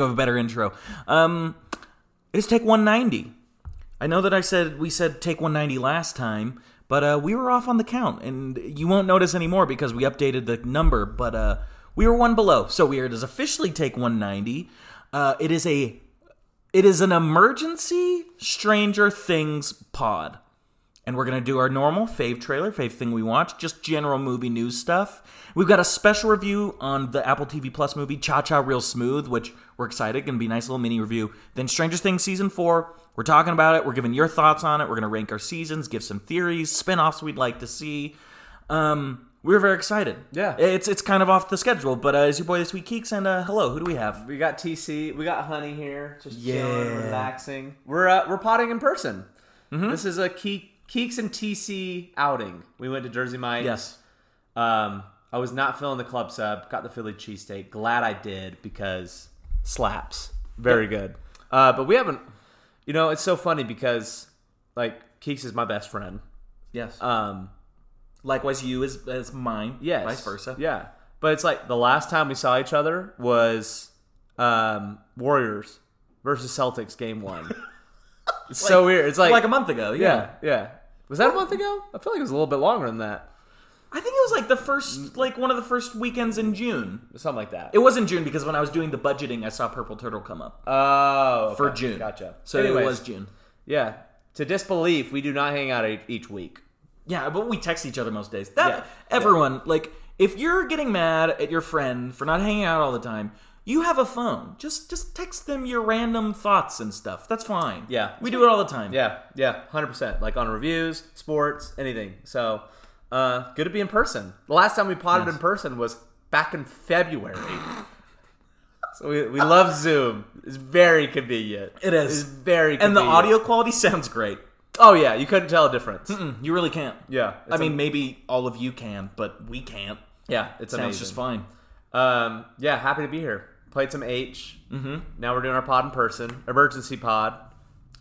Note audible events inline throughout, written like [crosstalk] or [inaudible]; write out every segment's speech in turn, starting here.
think of a better intro. Um, it is take 190. I know that I said we said take 190 last time, but uh, we were off on the count, and you won't notice anymore because we updated the number. But uh, we were one below, so we are it is officially take 190. Uh, it is a it is an emergency Stranger Things pod. And we're going to do our normal fave trailer, fave thing we watch, just general movie news stuff. We've got a special review on the Apple TV Plus movie Cha Cha Real Smooth, which we're excited. Going to be a nice little mini review. Then Stranger Things Season 4. We're talking about it. We're giving your thoughts on it. We're going to rank our seasons, give some theories, spin offs we'd like to see. Um, we're very excited. Yeah. It's it's kind of off the schedule, but uh, it's your boy this week, Keeks, and uh, hello, who do we have? We got TC. We got Honey here, just Yeah. chilling, relaxing. We're uh, we're potting in person. Mm-hmm. This is a Keek, Keeks and TC outing. We went to Jersey Mike's. Yes. Um, I was not feeling the club sub. Got the Philly cheesesteak. Glad I did because slaps. Very good. Uh, but we haven't. You know, it's so funny because like Keeks is my best friend. Yes. Um, Likewise, you as, as mine. Yes. Vice versa. Yeah. But it's like the last time we saw each other was um, Warriors versus Celtics game one. [laughs] it's so weird. It's like, Like a month ago. yeah, yeah. Was that a month ago? I feel like it was a little bit longer than that. I think it was like the first, like one of the first weekends in June. Something like that. It was in June because when I was doing the budgeting, I saw Purple Turtle come up oh, okay. for June. Gotcha. So Anyways, it was June. Yeah. To disbelief, we do not hang out each week. Yeah, but we text each other most days. That Yeah. everyone like, if you're getting mad at your friend for not hanging out all the time, you have a phone. Just just text them your random thoughts and stuff. That's fine. Yeah. we do it all the time. Yeah, yeah, hundred percent. Like on reviews, sports, anything. So, uh, good to be in person. The last time we potted Yes. in person was back in February. [laughs] so we, we love Zoom. It's very convenient. It is. It's very and the audio quality sounds great. Oh yeah, you couldn't tell a difference. Mm, You really can't. Yeah, I mean, a- maybe all of you can, but we can't. yeah, it Sounds amazing. just fine. Um, yeah, happy to be here. Played some H. Mm-hmm. Now we're doing our pod in person, emergency pod.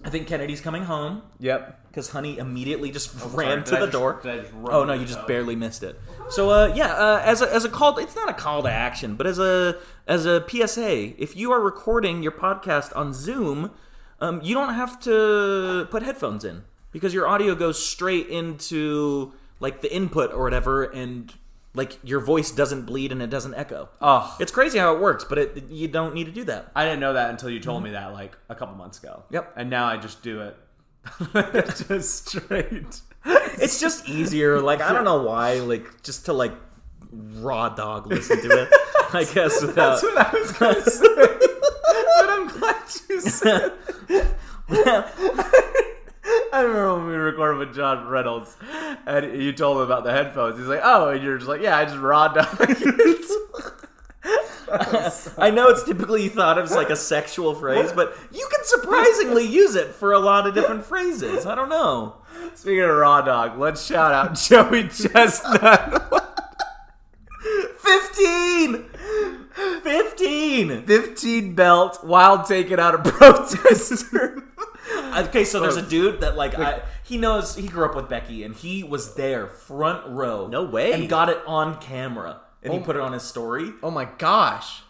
I think Kennedy's coming home Yep. because Honey immediately just sorry, ran did to the just- door. did I just run oh no, you just toe? barely missed it. So uh, yeah, uh, as a, as a call, it's not a call to action, but as a as a PSA, if you are recording your podcast on Zoom, um, you don't have to put headphones in because your audio goes straight into like the input or whatever, and like your voice doesn't bleed and it doesn't echo. Oh, It's crazy how it works, but it, you don't need to do that. I didn't know that until you told mm-hmm. me that like a couple months ago. Yep. And now I just do it. [laughs] just straight. It's just easier. Like I don't know why. Like just to like raw dog listen to it. [laughs] I guess without. That's what I was gonna say. [laughs] but I'm glad you said. [laughs] I remember when we recording with John Reynolds, and you told him about the headphones. He's like, "Oh," and you're just like, "Yeah, I just raw dog." [laughs] I know it's typically thought of as like a sexual phrase, but you can surprisingly use it for a lot of different phrases. I don't know. Speaking of raw dog, let's shout out Joey Chestnut. 15! 15! 15 belt while taking out a protester. [laughs] Okay, so there's a dude that like I, he knows he grew up with Becky and he was there front row. No way. And got it on camera. And he Oh. put it on his story. oh my gosh.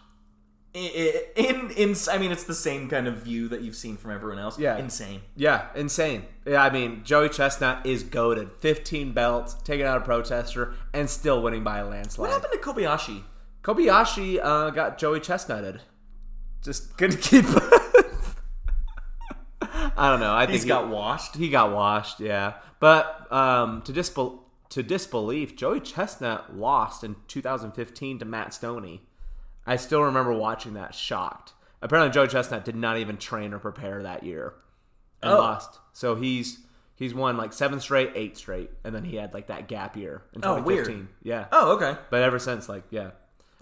I- I- In in I mean it's the same kind of view that you've seen from everyone else. Yeah. Insane. Yeah, insane. Yeah, I mean, Joey Chestnut is goaded. 15 belts, taking out a protester, and still winning by a landslide. What happened to Kobayashi? Kobayashi uh, got Joey Chestnutted. Just couldn't [laughs] keep. I don't know. I think He's he- got washed. He got washed, yeah. But um, to disbel- to disbelief, Joey Chestnut lost in 2015 to Matt Stonie. I still remember watching that, shocked. Apparently, Joey Chestnut did not even train or prepare that year, and Oh. lost. So he's he's won like seven straight, eight straight, and then he had like that gap year in Oh, 2015. weird. Yeah, Oh, okay. but ever since, like, yeah.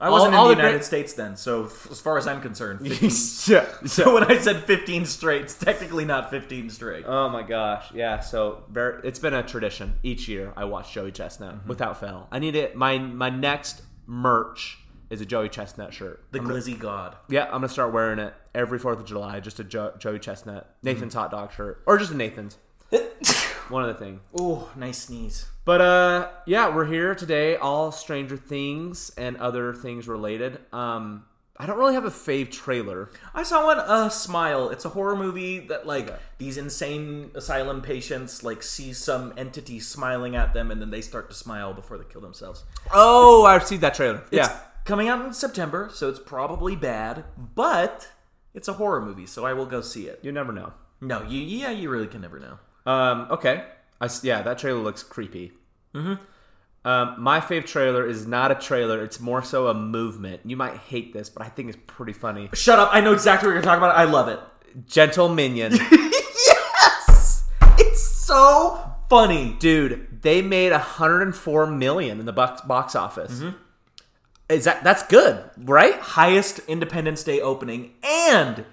I wasn't All- all in the the United great- States then, so f- as far as I'm concerned, [laughs] 15. yeah. so when I said 15 straight, it's technically not 15 straight. Oh my gosh, yeah. So very, it's been a tradition each year. I watch Joey Chestnut Mm-hmm. without fail. I need it. My my next merch is a Joey Chestnut shirt. the I'm gonna- Glizzy God. yeah, I'm gonna start wearing it every Fourth of July. Just a jo- Joey Chestnut Nathan's Mm-hmm. hot dog shirt, or just a Nathan's. [laughs] One other thing. oh, nice sneeze. But uh, yeah, we're here today. All Stranger Things and other things related. Um, I don't really have a fave trailer. I saw one, uh, Smile. It's a horror movie that like these insane asylum patients like see some entity smiling at them, and then they start to smile before they kill themselves. Oh, I've seen that trailer. Yeah. coming out in September, so it's probably bad, but it's a horror movie, so I will go see it. You never know. No, you yeah, you really can never know. Um, okay. I yeah, that trailer looks creepy. Mm-hmm. Um, my fave trailer is not a trailer. It's more so a movement. You might hate this, but I think it's pretty funny. Shut up! I know exactly what you're talking about. I love it. Gentle Minion. [laughs] yes, it's so funny. Dude, they made 104 million in the box, box office. Is that that's good, right? highest Independence Day opening and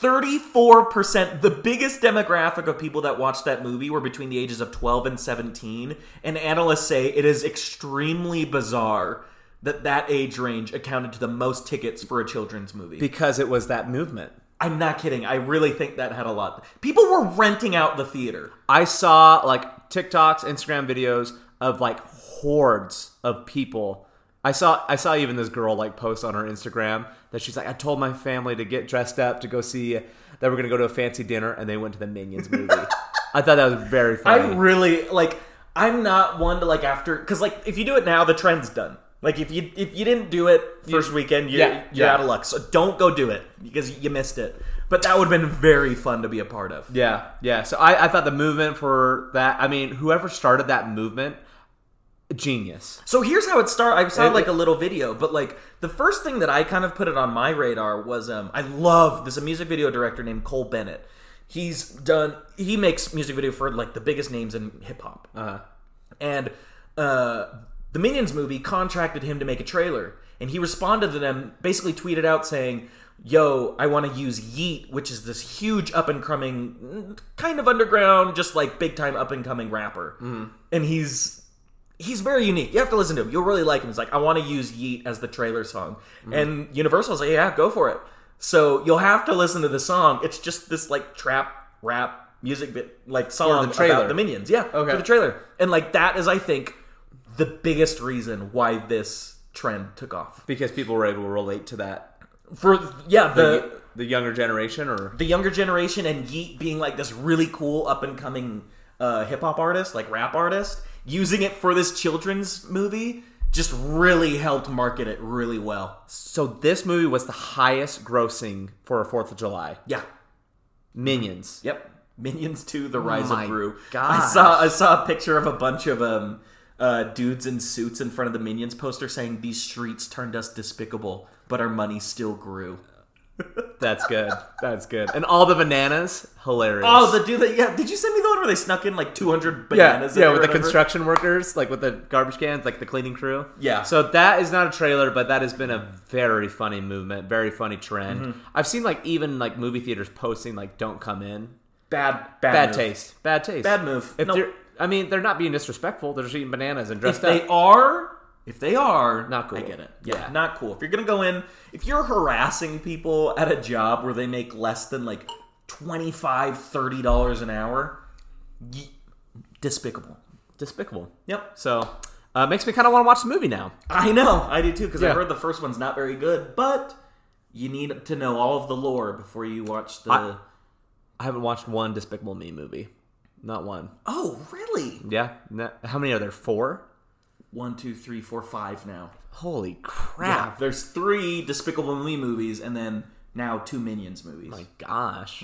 34% the biggest demographic of people that watched that movie were between the ages of 12 and 17 and analysts say it is extremely bizarre that that age range accounted to the most tickets for a children's movie. Because it was that movement. I'm not kidding. I really think that had a lot. People were renting out the theater. I saw like TikToks, Instagram videos of like hordes of people. I saw I saw even this girl like post on her Instagram that she's like, I told my family to get dressed up to go see that we're gonna go to a fancy dinner, and they went to the Minions movie. [laughs] I thought that was very funny. I really like. I'm not one to like after because like if you do it now, the trend's done. Like if you if you didn't do it first weekend, you're, yeah, you're yeah. out of luck. So don't go do it because you missed it. But that would have been very fun to be a part of. yeah, yeah. So I, I thought the movement for that. I mean, whoever started that movement, genius. So here's how it started. I saw like a little video, but like the first thing that I kind of put it on my radar was um I love there's a music video director named Cole Bennett. He's done he makes music video for like the biggest names in hip hop. Uh, and uh, the Minions movie contracted him to make a trailer, and he responded to them, basically tweeted out saying, "Yo, I want to use Yeat, which is this huge up and coming, kind of underground, just like big time up and coming rapper, and he's." He's very unique. You have to listen to him. You'll really like him. He's like, I want to use Yeat as the trailer song. And Universal's like, yeah, go for it. So you'll have to listen to the song. It's just this like trap rap music bit like song the trailer. about the minions. Yeah, Okay. for the trailer. And like that is, I think, the biggest reason why this trend took off. because people were able to relate to that. For yeah, The, the the younger generation, or the younger generation and Yeat being like this really cool up and coming uh, hip hop artist, like rap artist, using it for this children's movie just really helped market it really well. so this movie was the highest grossing for a Fourth of July. Yeah. Minions. Yep. Minions 2 The Rise my of Gru. I saw I saw a picture of a bunch of um uh, dudes in suits in front of the Minions poster saying these streets turned us despicable, but our money still grew. That's good. That's good. And all the bananas, hilarious. Oh, the dude that yeah, did you send me the one where they snuck in like 200 yeah, bananas in yeah, or with the construction workers, like with the garbage cans, like the cleaning crew. Yeah. So that is not a trailer, but that has been a very funny movement, very funny trend. Mm-hmm. I've seen like even like movie theaters posting like "Don't come in." bad bad Bad move. taste. Bad taste. Bad move. If No. they're, I mean, they're not being disrespectful. They're just eating bananas and If dressed they are, if they are, Not cool. I get it. Yeah, Yeah. not cool. If you're gonna go in, if you're harassing people at a job where they make less than like 25 30 dollars an hour, despicable. Despicable. Yep. So uh, makes me kind of want to watch the movie now. I know. I do too because I heard the first one's not very good, but you need to know all of the lore before you watch the. I- I haven't watched one Despicable Me movie. Not one. oh, really? Yeah. No- how many are there? Four. One, two, three, four, five now. Holy Yeah, crap! there's three Despicable Me movies, and then now two Minions movies. My gosh.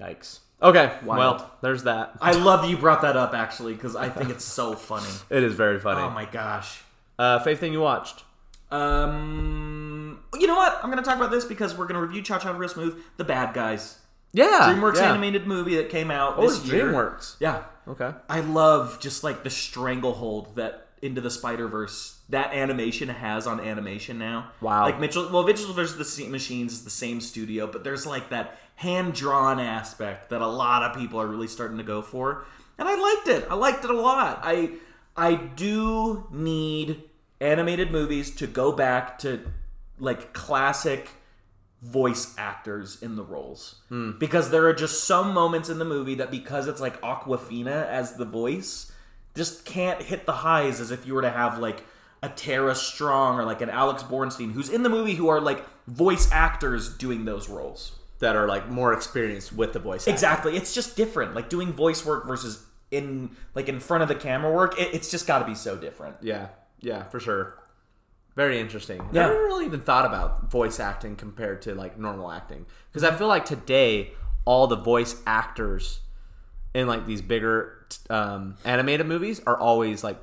Yikes. Okay. Mm-hmm. Wild. Well, there's that. I love that you brought that up actually because I think it's so funny. [laughs] It is very funny. Oh my gosh. uh, favorite thing you watched? Um, you know what? I'm gonna talk about this because we're gonna review Cha Cha Real Smooth, The Bad Guys, Yeah. DreamWorks yeah. animated movie that came out Oh, this it's year. DreamWorks. Yeah, Okay. I love just like the stranglehold that Into the Spider Verse that animation has on animation now. Wow. Like Mitchell, well, Mitchell vs. the Machines is the same studio, but there's like that hand drawn aspect that a lot of people are really starting to go for, and I liked it. I liked it a lot. I I do need animated movies to go back to like classic voice actors in the roles hmm. because there are just some moments in the movie that because it's like Awkwafina as the voice just can't hit the highs as if you were to have like a Tara Strong or like an Alex Borstein who's in the movie who are like voice actors doing those roles. that are like more experienced with the voice. acting. Exactly. It's just different. Like doing voice work versus in like in front of the camera work. It, it's just got to be so different. Yeah, yeah, for sure. Very interesting. Yeah. I never really even thought about voice acting compared to like normal acting because I feel like today all the voice actors in like these bigger um, animated movies are always like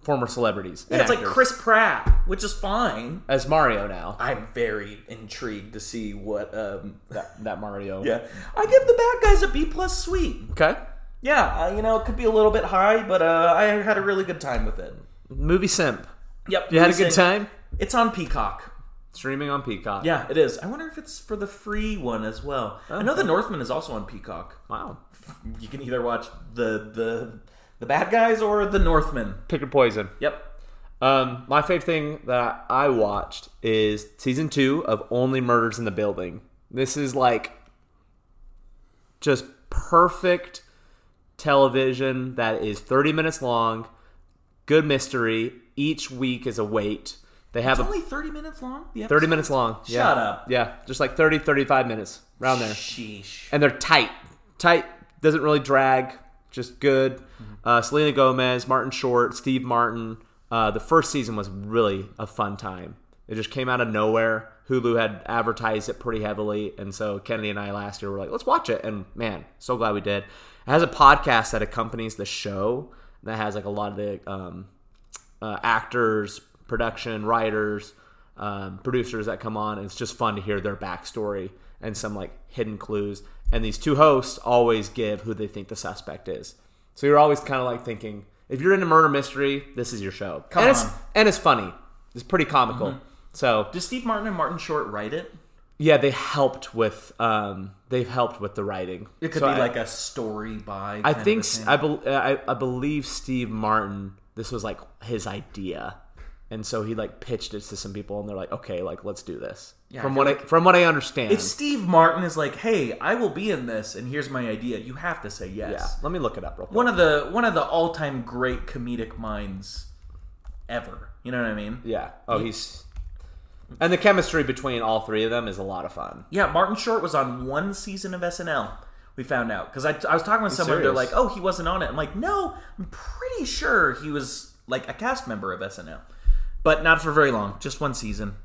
former celebrities. and Yeah, it's like. Chris Pratt, which is fine. as Mario now. I'm very intrigued to see what. um That, that Mario. [laughs] Yeah, I give the bad guys a B plus sweet. Okay. Yeah, uh, you know it could be a little bit high, but uh, I had a really good time with it. Movie Simp. Yep, You had a good time. It's on Peacock. Streaming on Peacock. Yeah, it is. I wonder if it's for the free one as well. I know The Northman is also on Peacock. Wow. You can either watch the the the bad guys or The Northman. Pick your poison. Yep. Um, my favorite thing that I watched is season two of Only Murders in the Building. This is like just perfect television that is 30 minutes long, good mystery. Each week is a wait. They have It's a only 30 minutes long. The 30 minutes long. Yeah. Shut up. Yeah, just like 30, 35 minutes around there. Sheesh. And they're tight. Tight, doesn't really drag, just good. Uh, Selena Gomez, Martin Short, Steve Martin. Uh, the first season was really a fun time. It just came out of nowhere. Hulu had advertised it pretty heavily, and so Kennedy and I last year were like, "Let's watch it." And man, so glad we did. It has a podcast that accompanies the show that has like a lot of the um, uh, actors, production, writers, um, producers that come on. And it's just fun to hear their backstory and some like hidden clues. And these two hosts always give who they think the suspect is. So you're always kind of like thinking, if you're into murder mystery, this is your show. Come and it's on. Mm-hmm. and it's funny. It's pretty comical. So Does Steve Martin and Martin Short write it? yeah, they helped with um, they've helped with the writing. It could So be I- like a story by. I think. I, bel I I believe Steve Martin. This was like his idea, and so he like pitched it to some people, and they're like, "Okay, like let's do this." Yeah, from I what feel I from what I understand, If Steve Martin is like, "Hey, I will be in this, and here's my idea," you have to say yes. yeah. Let me look it up real quick. One of the one of the all time great comedic minds ever. You know what I mean? yeah. Oh, he's and the chemistry between all three of them is a lot of fun. Yeah, Martin Short was on one season of SNL. We found out because I, I was talking with someone. They're like, "Oh, he wasn't on it." I'm like, "No, I'm pretty sure he was like a cast member of SNL, but not for very long. Just one season."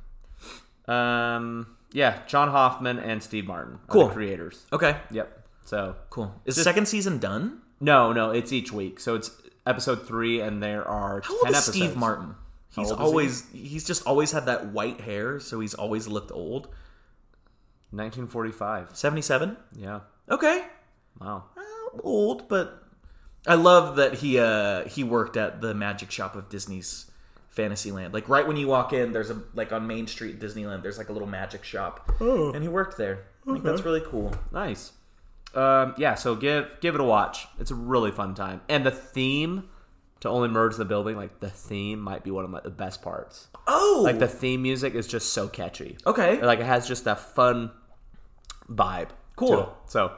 Um, yeah, John Hoffman and Steve Martin, Cool. the creators. Okay, Yep. So cool. Is the second season done? no, no, it's each week. So it's episode three, and there are How old is episodes. Steve Martin? He's is he? always he's just always had that white hair, so he's always looked old. 1945. Seventy seven. Yeah. Okay, Wow. uh, old, but I love that he uh he worked at the magic shop of Disney's Fantasyland. Like right when you walk in, there's a like on Main Street Disneyland. There's like a little magic shop, and he worked there. I think that's really cool. Nice. Um, yeah, so give give it a watch. It's a really fun time, and the theme to only merge the building, like the theme, might be one of my, the best parts. Oh, Like the theme music is just so catchy. okay, Like it has just that fun vibe. Cool. to it. So,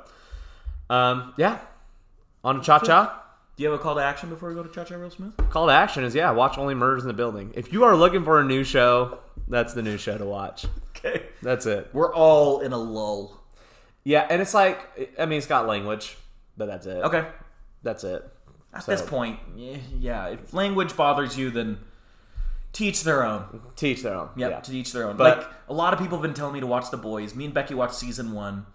um, yeah. On to Cha Cha. Do you have a call to action before we go to Cha Cha Real Smooth? Call to action is yeah, watch Only Murders in the Building. If you are looking for a new show, that's the new show to watch. Okay, That's it. we're all in a lull. Yeah, and it's like I mean, it's got language, but that's it. Okay, that's it. at So- this point, yeah, yeah, if language bothers you, then teach their own. Teach their own. Yep, Yeah. to each their own. But- like a lot of people have been telling me to watch The Boys. Me and Becky watched season one.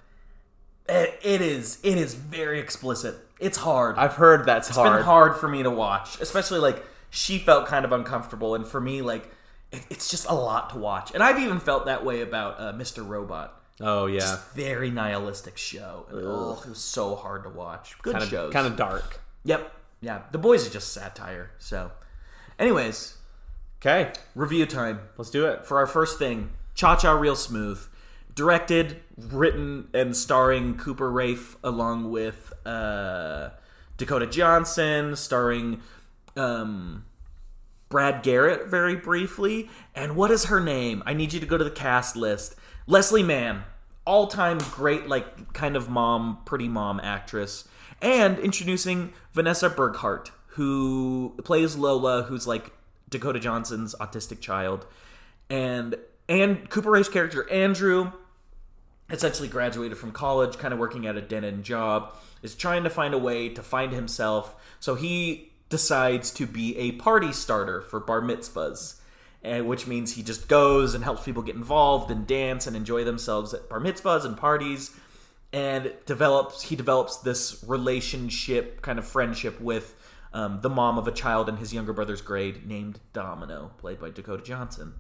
It, is it is very explicit. It's hard. I've heard that's it's hard. It's been hard for me to watch, especially like she felt kind of uncomfortable, and for me, like it, it's just a lot to watch. And I've even felt that way about uh, Mr. Robot. Oh yeah, Very nihilistic show. And, oh, it was so hard to watch. Good kind shows. kind of dark. Yep. Yeah. The Boys are just satire. So, anyways, Okay, review time. let's do it. for our first thing, Cha Cha Real Smooth, directed, written, and starring Cooper Raiff along with uh, Dakota Johnson, starring um, Brad Garrett very briefly. And what is her name? I need you to go to the cast list. Leslie Mann, all time great, like kind of mom, pretty mom actress. And introducing Vanessa Burghardt, who plays Lola, who's like Dakota Johnson's autistic child, and and Cooper Raiff's character Andrew essentially graduated from college, kind of working at a dead end job, is trying to find a way to find himself. So he decides to be a party starter for bar mitzvahs, and which means he just goes and helps people get involved and dance and enjoy themselves at bar mitzvahs and parties. And develops he develops this relationship, kind of friendship with um, the mom of a child in his younger brother's grade named Domino, played by Dakota Johnson.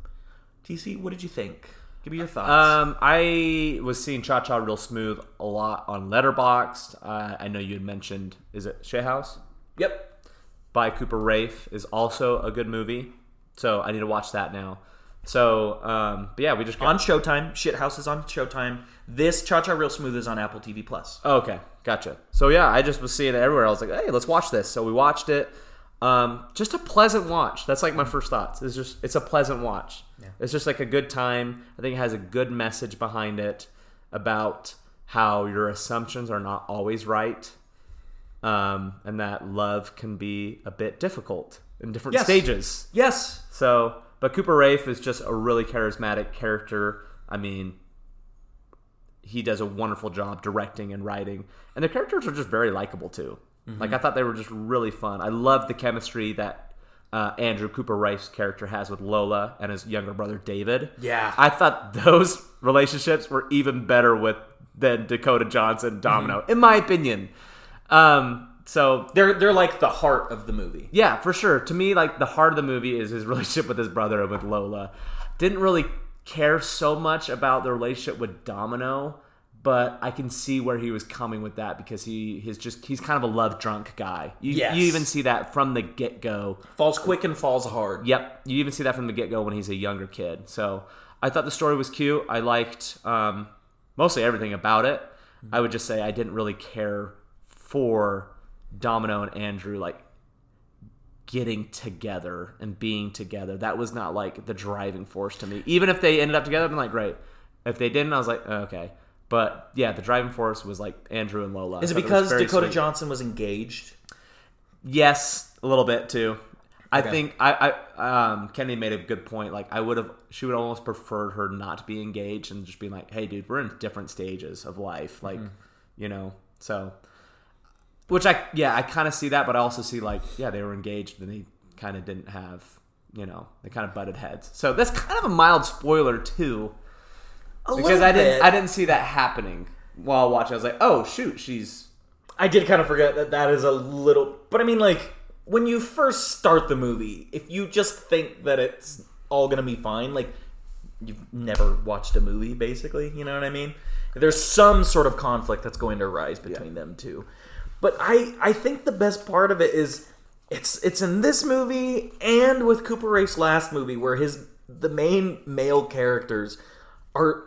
TC, what did you think? Give me your thoughts. Um, I was seeing Cha Cha Real Smooth a lot on Letterboxd. Uh, I know you had mentioned, is it Shit House? yep. by Cooper Raiff is also a good movie. So I need to watch that now. So, um, but yeah, we just got. On Showtime. Shit House is on Showtime. This Cha Cha Real Smooth is on Apple TV Plus. Okay, gotcha. So yeah, I just was seeing it everywhere. I was like, hey, let's watch this. So we watched it. Um, just a pleasant watch. That's like my first thoughts. It's just it's a pleasant watch. It's just like a good time. I think it has a good message behind it about how your assumptions are not always right, um, and that love can be a bit difficult in different Yes. stages. Yes. So, but Cooper Raiff is just a really charismatic character. I mean, he does a wonderful job directing and writing, and the characters are just very likable too. Like I thought they were just really fun. I love the chemistry that uh, Andrew Cooper Raiff's character has with Lola and his younger brother David. Yeah. I thought those relationships were even better with than Dakota Johnson Domino, in my opinion. Um, so They're they're like the heart of the movie. yeah, for sure. To me, like the heart of the movie is his [laughs] relationship with his brother and with Lola. Didn't really care so much about the relationship with Domino, but I can see where he was coming with that because he he's just he's kind of a love drunk guy. You, Yes. you even see that from the get go. Falls quick and falls hard. Yep, you even see that from the get go when he's a younger kid. So I thought the story was cute. I liked um, mostly everything about it. I would just say I didn't really care for Domino and Andrew like getting together and being together. That was not like the driving force to me. Even if they ended up together, I'm like, great. If they didn't, I was like, oh, okay. But yeah, the driving force was like Andrew and Lola. Is it because very Dakota sweet. Johnson was engaged? Yes, a little bit too. I Okay. think I, I um Kenny made a good point. Like I would have she would almost preferred her not to be engaged and just being like, Hey dude, we're in different stages of life. Like, you know, so which I yeah, I kinda see that, but I also see like, yeah, they were engaged and they kinda didn't have you know, they kind of butted heads. So that's kind of a mild spoiler too. A Because I didn't bit. I didn't see that happening while watching. I was like, oh shoot, she's I did kind of forget that that is a little. But I mean, like when you first start the movie, if you just think that it's all gonna be fine, like you've never watched a movie, basically. You know what I mean? There's some sort of conflict that's going to arise between them two. But I I think the best part of it is it's it's in this movie and with Cooper Raiff's last movie where his the main male characters are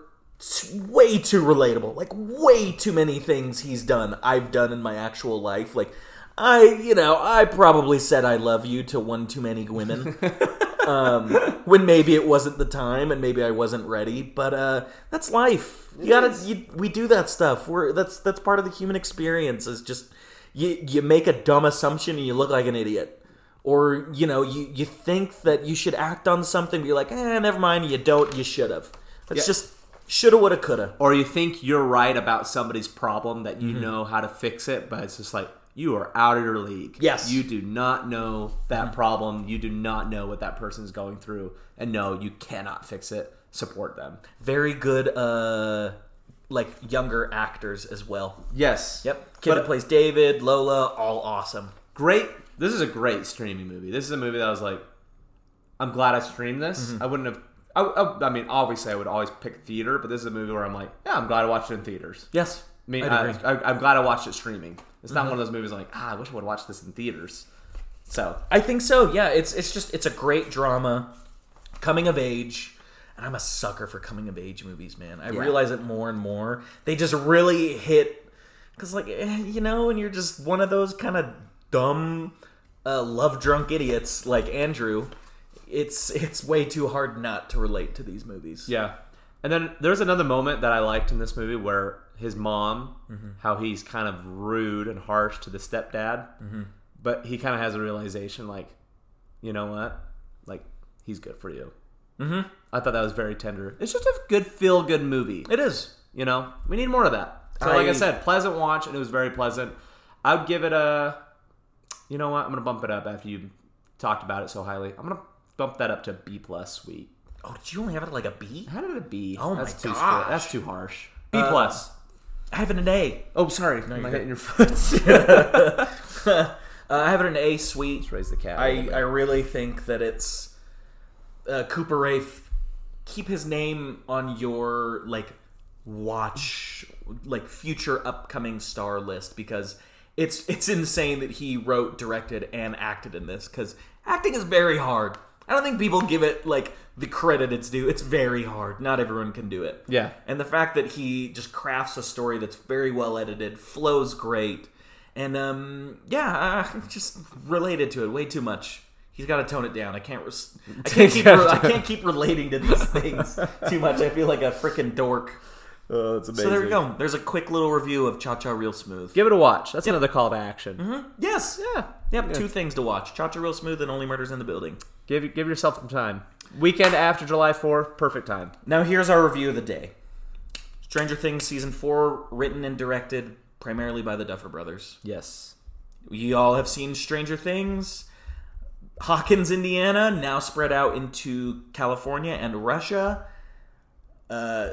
way too relatable. Like way too many things he's done I've done in my actual life. Like I, you know, I probably said I love you to one too many women. [laughs] um, when maybe it wasn't the time and maybe I wasn't ready, but uh that's life. You got to you, we do that stuff. We're that's that's part of the human experience is just you you make a dumb assumption and you look like an idiot. Or, you know, you, you think that you should act on something, but you're like, eh, never mind, you don't, you should have. that's Yeah. just shoulda, woulda, coulda. or you think you're right about somebody's problem that Mm-hmm. you know how to fix it, but it's just like you are out of your league. Yes. Mm-hmm. You do not know that problem. You do not know what that person's going through. And no, you cannot fix it. Support them. Very good, uh, like, younger actors as well. Yes. Yep. Kid But that plays David, Lola, all awesome. great. This is a great streaming movie. This is a movie that I was like, I'm glad I streamed this. Mm-hmm. I wouldn't have. I, I, I mean, obviously, I would always pick theater, but this is a movie where I'm like, yeah, I'm glad I watched it in theaters. Yes. I mean, I. Mm-hmm. I'm glad I watched it streaming. It's not one of those movies I'm like, ah, I wish I would watch this in theaters. So I think so. Yeah, it's it's just it's a great drama, coming of age, and I'm a sucker for coming of age movies, man. I Yeah. realize it more and more. They just really hit because, like, eh, you know, and you're just one of those kind of dumb, uh, love drunk idiots like Andrew. It's it's way too hard not to relate to these movies. Yeah. And then there's another moment that I liked in this movie where his mom, Mm-hmm. how he's kind of rude and harsh to the stepdad, Mm-hmm. but he kind of has a realization like, you know what? Like, he's good for you. Mm-hmm. I thought that was very tender. It's just a good feel good movie. It is. You know, we need more of that. So, like I I- said, pleasant watch, and it was very pleasant. I would give it a. You know what? I'm gonna bump it up after you talked about it so highly. I'm gonna bump that up to B plus. Sweet. Oh, did you only have it like a B? How did it be? Oh my That's too gosh. That's too harsh. B Uh, plus. I have it an A. oh, sorry. Am I hitting your foot? [laughs] [laughs] Uh, I have it an A. Sweet. Raise the cat. a I. I really think that it's uh, Cooper Raiff. Keep his name on your like watch like future upcoming star list because it's it's insane that he wrote, directed, and acted in this because acting is very hard. I don't think people give it like the credit it's due. It's very hard. Not everyone can do it. Yeah. And the fact that he just crafts a story that's very well edited, flows great, and um, yeah, I [laughs] just related to it way too much. He's got to tone it down. I can't. Res- I [laughs] can't keep. I can't keep relating to these things too much. I feel like a freaking dork. Oh, that's amazing. So there we go. There's a quick little review of Cha Cha Real Smooth. Give it a watch. That's another call to action. Yes. Yeah. Yep. Two things to watch: Cha Cha Real Smooth and Only Murders in the Building. Give give yourself some time. Weekend after July 4th, perfect time. Now here's our review of the day. Stranger Things season four, written and directed primarily by the Duffer Brothers. Yes. You all have seen Stranger Things. Hawkins, Indiana, now spread out into California and Russia. Uh,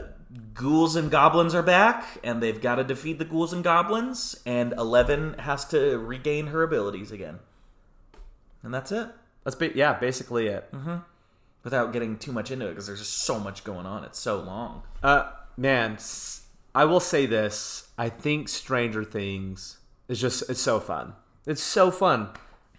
ghouls and goblins are back, and they've got to defeat the ghouls and goblins. And Eleven has to regain her abilities again. And that's it. That's ba- yeah, basically it. Without getting too much into it, because there's just so much going on. It's so long. Uh, man, I will say this. I think Stranger Things is just it's so fun. It's so fun.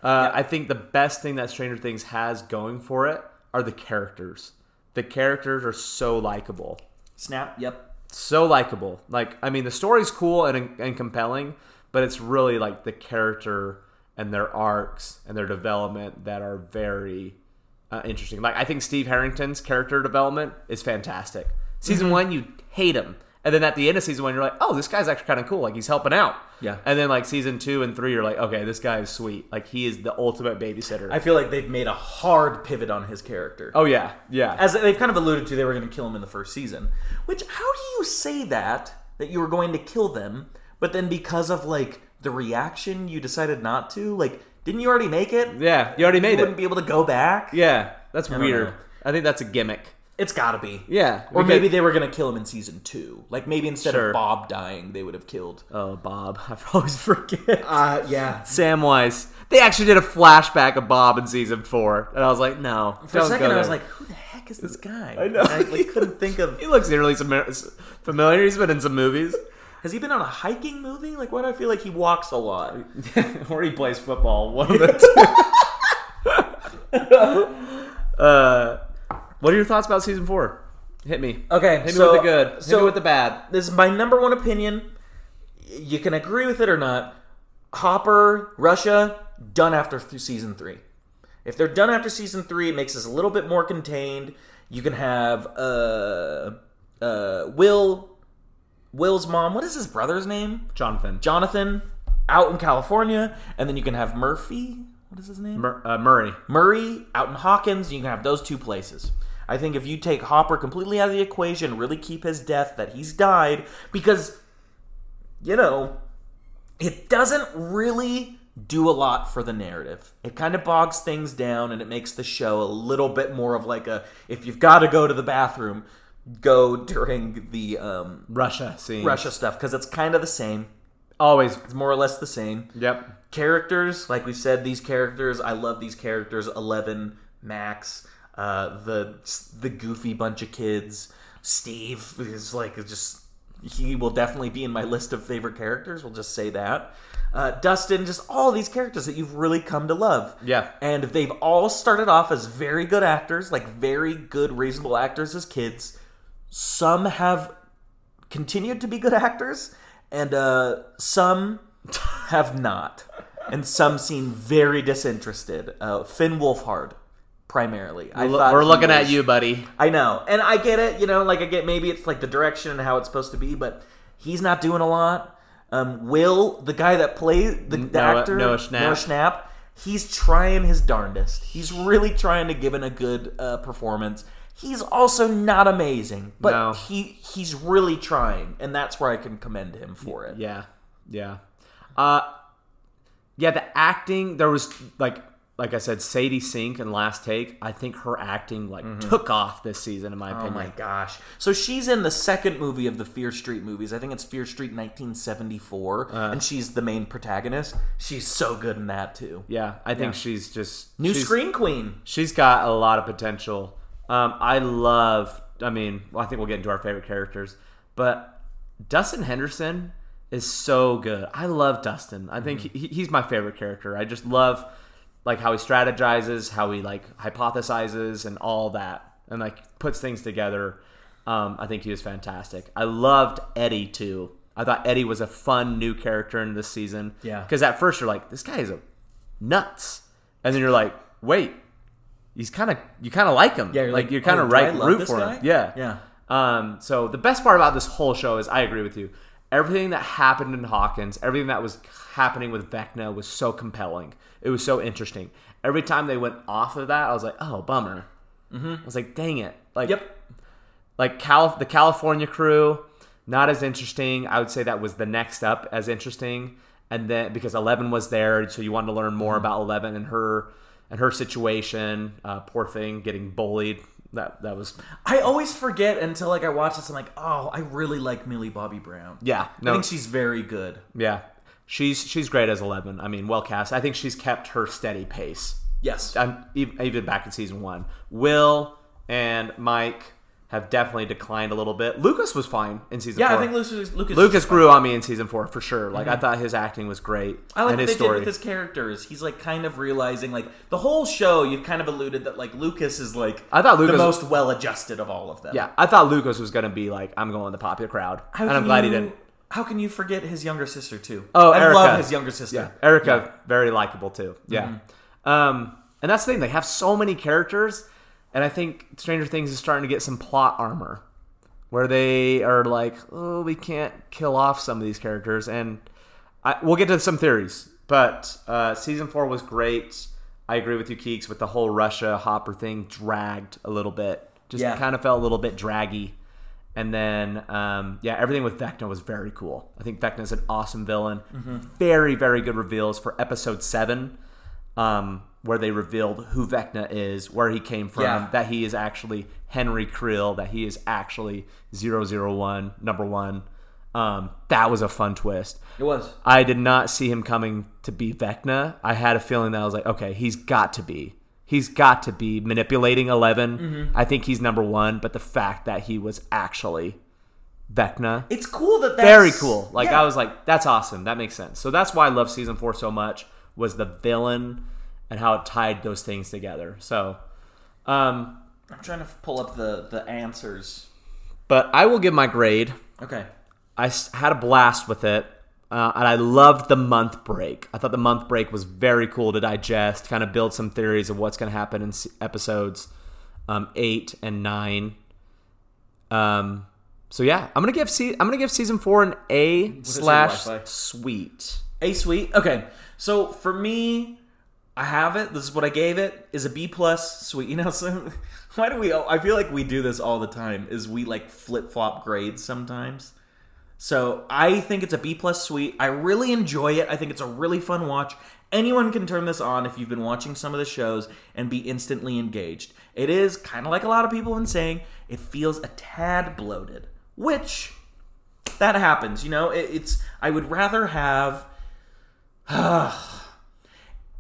Uh, I think the best thing that Stranger Things has going for it are the characters. The characters are so likable. Snap. Yep. so likable. Like, I mean, the story's cool and, and compelling, but it's really like the character and their arcs and their development that are very uh, interesting. Like, I think Steve Harrington's character development is fantastic. Season one, you hate him. And then at the end of season one, you're like, oh, this guy's actually kind of cool. Like, he's helping out. Yeah. And then, like, season two and three, you're like, okay, this guy is sweet. Like, he is the ultimate babysitter. I feel like they've made a hard pivot on his character. oh, yeah. Yeah. as they've kind of alluded to, they were going to kill him in the first season. Which, how do you say that that you were going to kill them, but then because of like the reaction, you decided not to? Like, didn't you already make it? yeah. You already You made wouldn't be able to go back. Yeah. That's don't weird. I think that's a gimmick. It's got to be. Yeah. Or maybe they were going to kill him in season two. Like maybe instead Sure. of Bob dying, they would have killed. Oh, Bob. [laughs] I always forget. Uh, yeah. Samwise. They actually did a flashback of Bob in season four, and I was like, no. For a don't second, go I was there. like, "Who the heck is this guy?" I know. I like, couldn't think of. [laughs] he looks eerily simi- familiar. He's been in some movies, Has he been on a hiking movie? Like, why do I feel like he walks a lot? [laughs] or he plays football. One of the two. uh, what are your thoughts about season four? Hit me. Okay, Hit me so- with the good. Hit so- me with the bad. this is my number one opinion. You can agree with it or not. Hopper, Russia, done after th- season three. If they're done after season three, it makes this a little bit more contained. You can have uh, uh, Will, Will's mom. What is his brother's name? Jonathan. Jonathan, out in California, and then you can have Murphy. What is his name? Mur- uh, Murray. Murray out in Hawkins, you can have those two places. I think if you take Hopper completely out of the equation, really keep his death that he's died, because, you know, it doesn't really do a lot for the narrative. It kind of bogs things down and it makes the show a little bit more of like a if you've got to go to the bathroom, go during the um, Russia scene. Russia stuff, because it's kind of the same. Always. It's more or less the same Yep. Characters like we said these characters i love these characters 11 max uh, the the goofy bunch of kids. Steve is like just he will definitely be in my list of favorite characters we'll just say that. Uh, dustin just all these characters that you've really come to love. Yeah. and they've all started off as very good actors like very good reasonable actors as kids. Some have continued to be good actors, and uh, some have not, and some seem very disinterested. Uh, Finn Wolfhard, primarily. I We're, thought we're looking at you, buddy. I know, and I get it. You know, like I get maybe it's like the direction and how it's supposed to be, but he's not doing a lot. Um, Will, the guy that plays the, the Noah- actor Noah Schnapp. Noah Schnapp, He's trying his darndest. He's really trying to give in a good uh, performance. He's also not amazing, but No. he he's really trying, and that's where I can commend him for it. Yeah, yeah, uh, yeah. The acting there was like like I said, Sadie Sink in Last Take. I think her acting like took off this season, in my opinion. Oh my gosh! So she's in the second movie of the Fear Street movies. I think it's Fear Street 1974, Uh. and she's the main protagonist. She's so good in that too. Yeah, I think Yeah. she's just New she's, screen queen. She's got a lot of potential. Um, I love. I mean, well, I think we'll get into our favorite characters, but Dustin Henderson is so good. I love Dustin. I think he, he's my favorite character. I just love like how he strategizes, how he like hypothesizes, and all that, and like puts things together. Um, I think he was fantastic. I loved Eddie too. I thought Eddie was a fun new character in this season. Yeah. Because at first you're like, this guy is a nuts, and then you're like, wait, he's kind of you kind of like him. Yeah, you're like, like, you're kind oh, of I right root for guy? him. Yeah, Yeah. Um, so the best part about this whole show is I agree with you. Everything that happened in Hawkins, everything that was happening with Vecna was so compelling. It was so interesting. Every time they went off of that, I was like, oh, bummer. Mm-hmm. I was like, dang it. Like, Yep. like Cal- the California crew, not as interesting. I would say that was the next up as interesting, and then because Eleven was there, so you wanted to learn Mm-hmm. more about Eleven and her and her situation. Uh, poor thing, getting bullied. That that was I always forget until like I watch this. I'm like, oh, I really like Millie Bobby Brown. yeah. I think she's very good. Yeah, she's she's great as Eleven. I mean, well cast. I think she's kept her steady pace. Yes. I'm, even back in season one, Will and Mike have definitely declined a little bit. Lucas was fine in season yeah, four. I think Lucas Lucas, Lucas grew on me in season four for sure. Like I thought his acting was great. I like and what his they story. did with his characters. He's like kind of realizing like the whole show. You've kind of alluded that like Lucas is like I thought Lucas- the most well adjusted of all of them. yeah, I thought Lucas was gonna be like, I'm going the popular crowd, How and I'm glad you, he didn't. How can you forget his younger sister too? Oh, I Erica. love his younger sister. Yeah, Erica, very likable too. Yeah, Mm-hmm. um, and that's the thing; they have so many characters, and I think Stranger Things is starting to get some plot armor, where they are like, "Oh, we can't kill off some of these characters," and I, we'll get to some theories. But uh, season four was great. I agree with you, Keeks, with the whole Russia Hopper thing dragged a little bit. Just Yeah. kind of felt a little bit draggy. And then, um, yeah, everything with Vecna was very cool. I think Vecna's an awesome villain. Very, very good reveals for episode seven, um, where they revealed who Vecna is, where he came from, Yeah. that he is actually Henry Creel, that he is actually 001, number one. Um, that was a fun twist. It was. I did not see him coming to be Vecna. I had a feeling that I was like, okay, he's got to be. He's got to be manipulating 11. Mm-hmm. I think he's number one, but the fact that he was actually Vecna, It's cool that that's very cool. Like, Yeah. I was like, that's awesome. That makes sense. So that's why I love season four so much, was the villain and how it tied those things together. So, um, I'm trying to pull up the the answers. but I will give my grade. Okay. I had a blast with it, uh, and I loved the month break. I thought the month break was very cool to digest, kind of build some theories of what's going to happen in episodes um, eight and nine. Um, so yeah, I'm gonna give se- I'm gonna give season four an A slash sweet. A sweet. Okay. So for me, I have it. This is what I gave it. Is a B plus sweet. [laughs] You know, so why do we? I feel like we do this all the time. Is we like flip flop grades sometimes. So I think it's a B plus sweet. I really enjoy it. I think it's a really fun watch. Anyone can turn this on if you've been watching some of the shows and be instantly engaged. It is kind of like a lot of people have been saying. It feels a tad bloated, which that happens. You know, it, it's. I would rather have [sighs]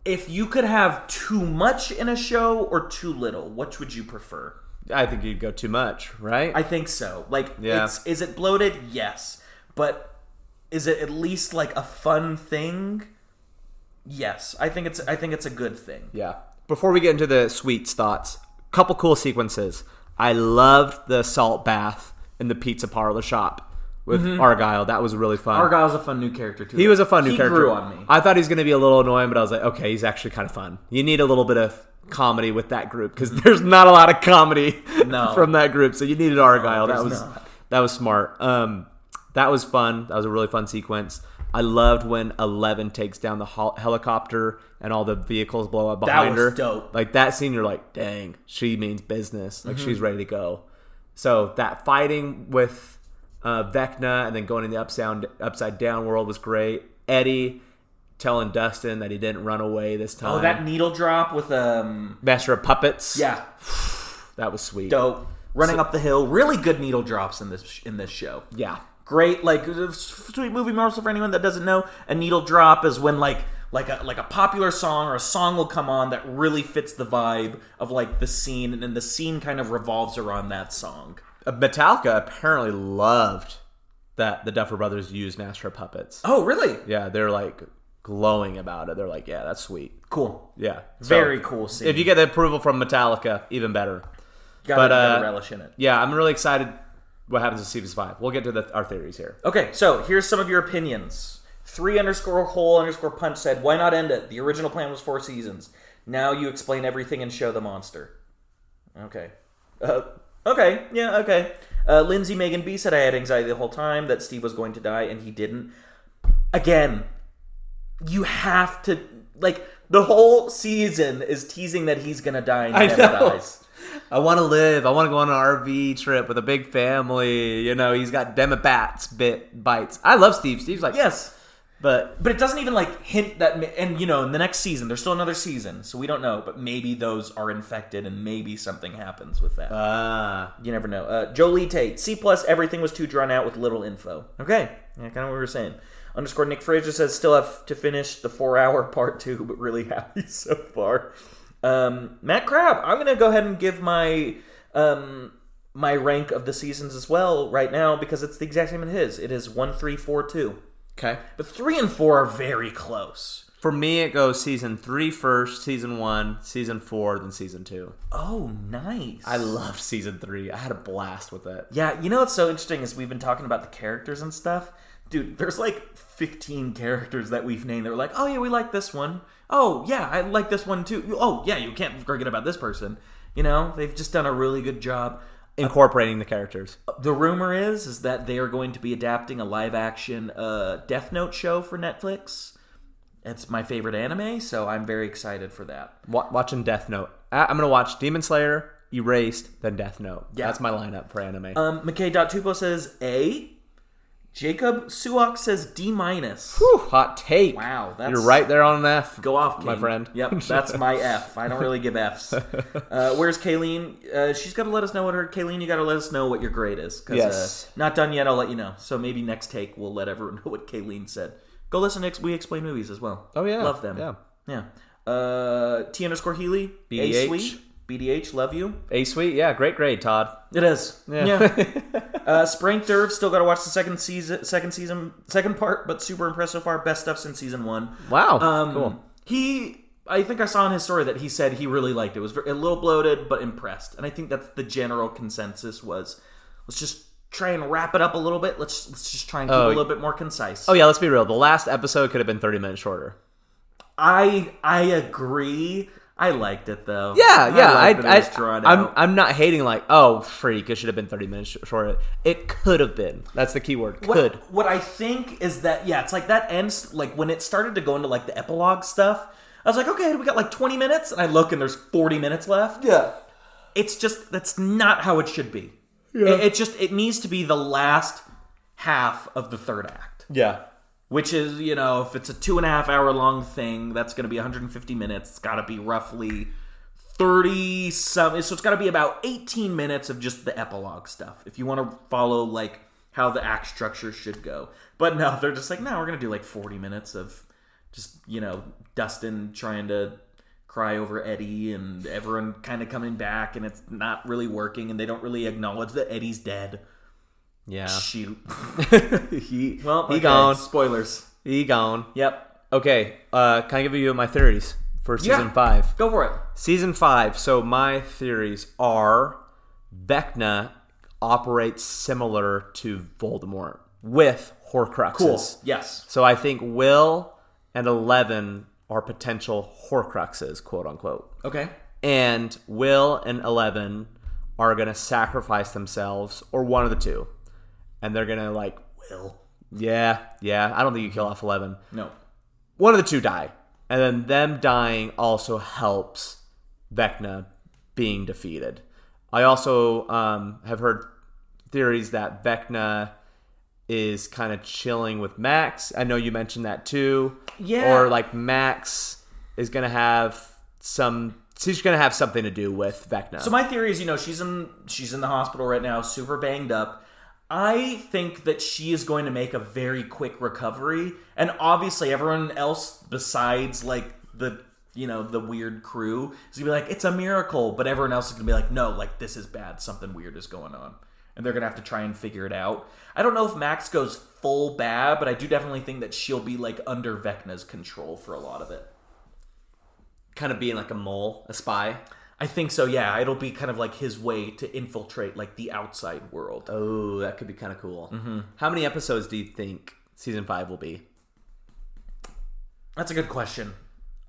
if you could have too much in a show or too little, which would you prefer? I think you'd go too much, right? I think so. Like, Yeah. it's is it bloated? Yes, but is it at least like a fun thing? Yes, I think it's. I think it's a good thing. Yeah. Before we get into the sweets thoughts, couple cool sequences. I loved the salt bath in the pizza parlor shop with Argyle. That was really fun. Argyle's a fun new character too. he was a fun new he character. grew on me. I thought he was going to be a little annoying, but I was like, okay, he's actually kind of fun. You need a little bit of comedy with that group because there's not a lot of comedy [laughs] No. from that group. So you needed Argyle. that was not. that was smart. Um, that was fun. That was a really fun sequence. I loved when Eleven takes down the hel- helicopter and all the vehicles blow up behind was her. dope. Like that scene, you're like, dang, she means business. Like Mm-hmm. she's ready to go. So that fighting with uh, Vecna and then going in the upside upside down world was great. Eddie telling Dustin that he didn't run away this time. Oh, that needle drop with um, Master of Puppets. yeah, [sighs] that was sweet. dope. Running up the hill, really good needle drops in this in this show. Yeah, Great, like sweet movie morsel for anyone that doesn't know. A needle drop is when like like a like a popular song or a song will come on that really fits the vibe of like the scene, and then the scene kind of revolves around that song. Uh, Metallica apparently loved that the Duffer Brothers used Master Puppets. Oh, really? Yeah, they're like glowing about it. They're like, yeah, that's sweet. Cool. Yeah, So, Very cool scene. If you get the approval from Metallica, even better. gotta, but, gotta uh, relish in it. Yeah, I'm really excited. What happens in season five? We'll get to the, our theories here. Okay, so here's some of your opinions. Three underscore hole underscore punch said, "Why not end it? The original plan was four seasons. Now you explain everything and show the monster." Okay. Uh, okay. Yeah. Okay. Uh, Lindsay Megan B said, "I had anxiety the whole time that Steve was going to die, and he didn't." Again, you have to like the whole season is teasing that he's gonna die and he I never know. dies. I want to live. I want to go on an RV trip with a big family. You know, he's got demobats bit bites. I love Steve. Steve's like Yes. But But it doesn't even like hint that, and you know, in the next season, there's still another season, so we don't know. But maybe those are infected, and maybe something happens with that. ah, you never know. Uh, Jolie Tate, C plus. Everything was too drawn out with little info. Okay, yeah, kind of what we were saying. Underscore Nick Fraser says still have to finish the four hour [laughs] part two, but really happy [laughs] so far. Um, Matt Crab, I'm gonna go ahead and give my um, my rank of the seasons as well right now because it's the exact same as his. It is one, three, four, two. Okay. But three and four are very close. For me, it goes season three first, season one, season four, then season two. Oh, nice. I loved season three. I had a blast with it. Yeah, you know what's so interesting is we've been talking about the characters and stuff. Dude, there's like 15 characters that we've named that are like, oh yeah, we like this one. Oh yeah, I like this one too. Oh yeah, you can't forget about this person. You know, they've just done a really good job. Incorporating the characters. The rumor is is that they are going to be adapting a live action uh, Death Note show for Netflix. It's my favorite anime, so I'm very excited for that. Wa- watching Death Note. I- I'm gonna watch Demon Slayer, Erased, then Death Note. Yeah. That's my lineup for anime. Um, McKay.tupo says A. Jacob Suak says D minus. Whew, hot take. Wow, that's You're right there on an F. Go off, my friend. Yep, [laughs] that's my F. I don't really give Fs. [laughs] Uh, where's Kayleen? Uh, she's got to let us know what her. Kayleen, you got to let us know what your grade is. 'cause, Yes. Uh, not done yet. I'll let you know. So maybe next take we'll let everyone [laughs] know what Kayleen said. Go listen to We Explain Movies as well. Oh, yeah. love them. Yeah. yeah. Uh, T underscore Healy. A sweet. BDH. Love you. A sweet, yeah, great grade, Todd. It is. Yeah. Yeah. Uh, Sprank Derv still got to watch the second season, second season, second part, but super impressed so far. Best stuff since season one. Wow, Um, cool. He, I think I saw in his story that he said he really liked it. It was a little bloated, but impressed. And I think that's the general consensus was, let's just try and wrap it up a little bit. Let's let's just try and keep it Oh, a little bit more concise. Oh yeah, let's be real. The last episode could have been 30 minutes shorter. I I agree. I liked it though. Yeah, yeah. I, I, it was drawn I'm. I'm not hating like, oh, freak, it should have been 30 minutes sh- shorter. It could have been. That's the key word. What, Could. What I think is that yeah, it's like that ends like when it started to go into like the epilogue stuff. I was like, okay, we got like 20 minutes, and I look and there's 40 minutes left. Yeah. It's just that's not how it should be. It, it just it needs to be the last half of the third act, Yeah. Which is you know if it's a two and a half hour long thing, that's going to be 150 minutes. It's got to be roughly 30 some. So it's got to be about 18 minutes of just the epilogue stuff if you want to follow like how the act structure should go. But no, they're just like no, we're going to do like 40 minutes of just you know Dustin trying to cry over Eddie and everyone kind of coming back and it's not really working and they don't really acknowledge that Eddie's dead. Yeah. Shoot. [laughs] he, Well, he okay, gone. Spoilers. He gone. Yep. Okay, uh, can I give you my theories for season Yeah. five? Go for it. Season five. So my theories are Vecna operates similar to Voldemort with Horcruxes. Cool. Yes. So I think Will and Eleven are potential Horcruxes, quote unquote. Okay. And Will and Eleven are gonna sacrifice themselves, or one of the two, and they're gonna like Will. Yeah, yeah. I don't think you kill off Eleven. No. One of the two die, and then them dying also helps Vecna being defeated. I also um, have heard theories that Vecna is kind of chilling with Max. I know you mentioned that too. Yeah. Or like Max is gonna have some. She's gonna have something to do with Vecna. So my theory is, you know, she's in she's in the hospital right now, super banged up. I think that she is going to make a very quick recovery, and obviously everyone else besides like the you know the weird crew is gonna be like it's a miracle, but everyone else is gonna be like no, like this is bad, something weird is going on, and they're gonna have to try and figure it out. I don't know if Max goes full bad, but I do definitely think that she'll be like under Vecna's control for a lot of it. kind of being like a mole, a spy. I think so, yeah. It'll be kind of like his way to infiltrate like the outside world. Oh, that could be kind of cool. Mm-hmm. How many episodes do you think season five will be? That's a good question.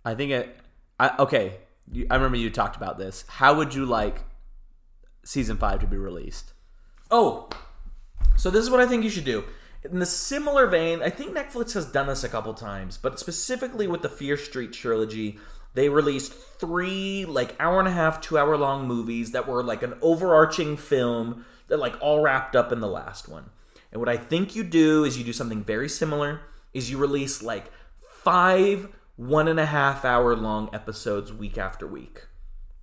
I think it. I, okay, you, I remember you talked about this. How would you like season five to be released? Oh, so this is what I think you should do. In the similar vein, I think Netflix has done this a couple times, but specifically with the Fear Street trilogy, they released three like hour and a half, two hour long movies that were like an overarching film that like all wrapped up in the last one. And what I think you do is you do something very similar. Is you release like five one and a half hour long episodes week after week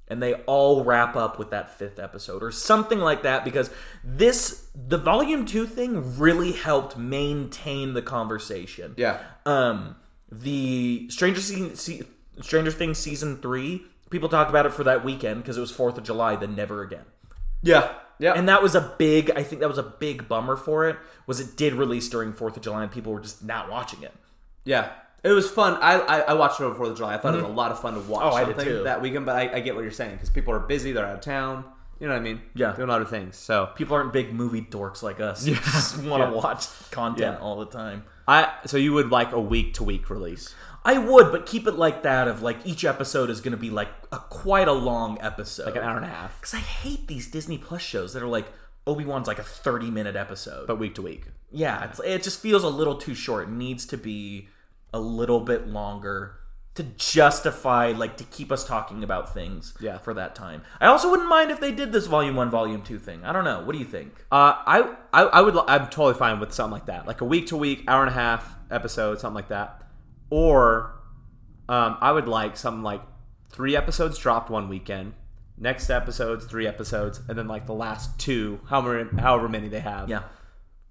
and they all wrap up with that fifth episode or something like that because this the volume 2 thing really helped maintain the conversation Yeah. um the stranger se- stranger things season 3 people talked about it for that weekend because it was 4th of july then never again Yeah. Yeah. and that was a big i think that was a big bummer for it was it did release during 4th of july and people were just not watching it yeah. It was fun. I, I, I watched it over Fourth of July. I thought it was mm-hmm. a lot of fun to watch. Oh, I did too. that weekend. But I, I get what you're saying because people are busy. They're out of town. You know what I mean? Yeah. Doing other things. So people aren't big movie dorks like us yeah. [laughs] just want to Yeah. watch content Yeah. all the time I so you would like a week to week release. I would, but keep it like that. Of like each episode is going to be like a quite a long episode. Like an hour and a half. Because I hate these Disney Plus shows that are like Obi Wan's like a thirty minute episode. But week to week. yeah, it's, it just feels a little too short. It needs to be a little bit longer to justify like to keep us talking about things. Yeah. for that time. I also wouldn't mind if they did this Volume One, Volume Two thing. I don't know. What do you think? Uh, I, I I would I'm totally fine with something like that, like a week to week, hour and a half episode, something like that. Or, um, I would like something like three episodes dropped one weekend, next episodes three episodes, and then like the last two, however however many they have, Yeah.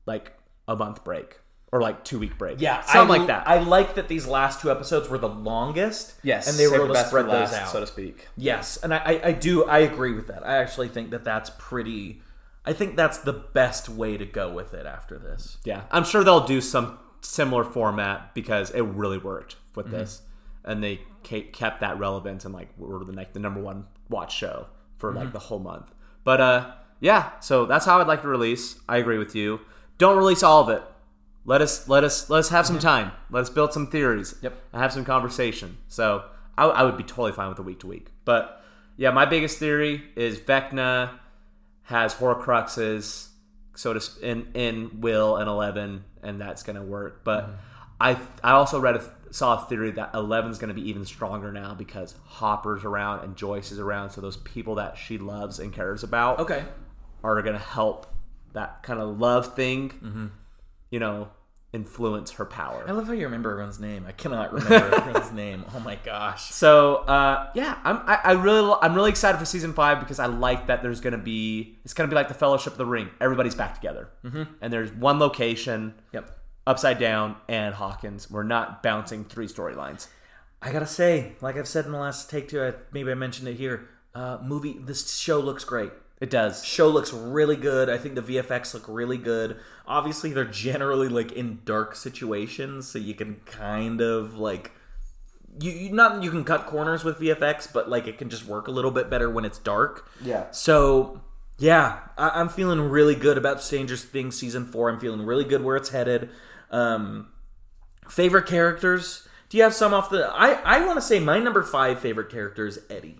like a month break or like two week break, Yeah, something I, like that. I like that these last two episodes were the longest. yes, and they were able the to spread those last, out. so to speak. Yes, and I, I, I do I agree with that. I actually think that that's pretty. I think that's the best way to go with it after this. Yeah, I'm sure they'll do some similar format because it really worked with Mm-hmm. this, and they kept that relevant and like were the like the number one watch show for Mm-hmm. like the whole month. But uh, yeah, so that's how I'd like to release. I agree with you. Don't release all of it. Let us let us let us have some time. Let us build some theories. Yep. and have some conversation. So I, I would be totally fine with a week to week. But yeah, my biggest theory is Vecna has Horcruxes, so to sp- in in Will and Eleven, and that's gonna work. But mm-hmm. I I also read a, saw a theory that Eleven's gonna be even stronger now because Hopper's around and Joyce is around. So those people that she loves and cares about Okay. are gonna help that kind of love thing, mm-hmm. you know, influence her power. I love how you remember everyone's name. I cannot remember [laughs] everyone's name. Oh my gosh. So uh, yeah, I'm I, I really I'm really excited for season five because I like that there's gonna be it's gonna be like the Fellowship of the Ring. Everybody's back together, mm-hmm. and there's one location, Yep. Upside Down and Hawkins. We're not bouncing three storylines. I gotta say, like I've said in the last take two, I, maybe I mentioned it here. Uh, movie. This show looks great. It does. Show looks really good. I think the VFX look really good. Obviously, they're generally like in dark situations, so you can kind of like you, you not you can cut corners with VFX, but like it can just work a little bit better when it's dark. Yeah. So yeah, I, I'm feeling really good about Stranger Things season four. I'm feeling really good where it's headed. Um, favorite characters? Do you have some off the? I I want to say my number five favorite character is Eddie.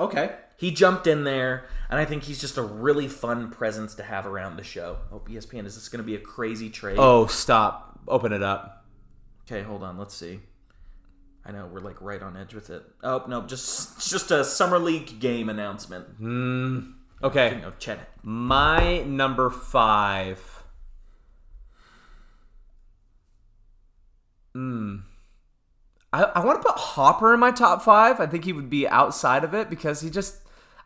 Okay. He jumped in there, and I think he's just a really fun presence to have around the show. Oh, ESPN, is this going to be a crazy trade? Oh, stop. Open it up. Okay, hold on. Let's see. I know we're like right on edge with it. Oh no, just just a summer league game announcement. Mm, Okay. Of Chet. My number five. Hmm. I, I want to put Hopper in my top five. I think he would be outside of it because he just.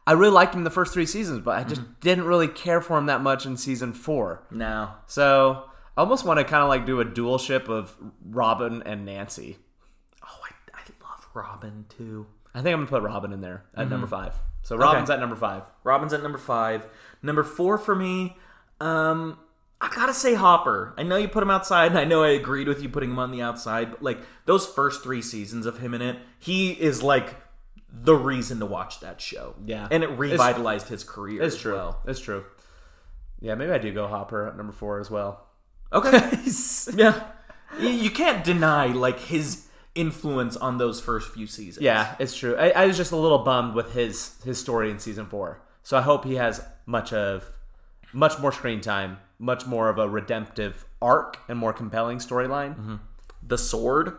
I really liked him the first three seasons, but I just didn't really care for him that much in season four. No. So I almost want to kind of like do a dual ship of Robin and Nancy. Oh, I, I love Robin too. I think I'm gonna put Robin in there at number five. So Robin's at number five. Robin's at number five. Number four for me, um, I gotta say Hopper. I know you put him outside, and I know I agreed with you putting him on the outside, but like those first three seasons of him in it, he is like the reason to watch that show. Yeah. and it revitalized his career. It's as true. Well. It's true. Yeah, maybe I do go Hopper at number four as well. Okay. [laughs] [laughs] yeah, you, can't deny like his influence on those first few seasons. Yeah, it's true. I, I was just a little bummed with his his story in season four. So I hope he has much of much more screen time, much more of a redemptive arc and more compelling storyline. Mm-hmm. the sword.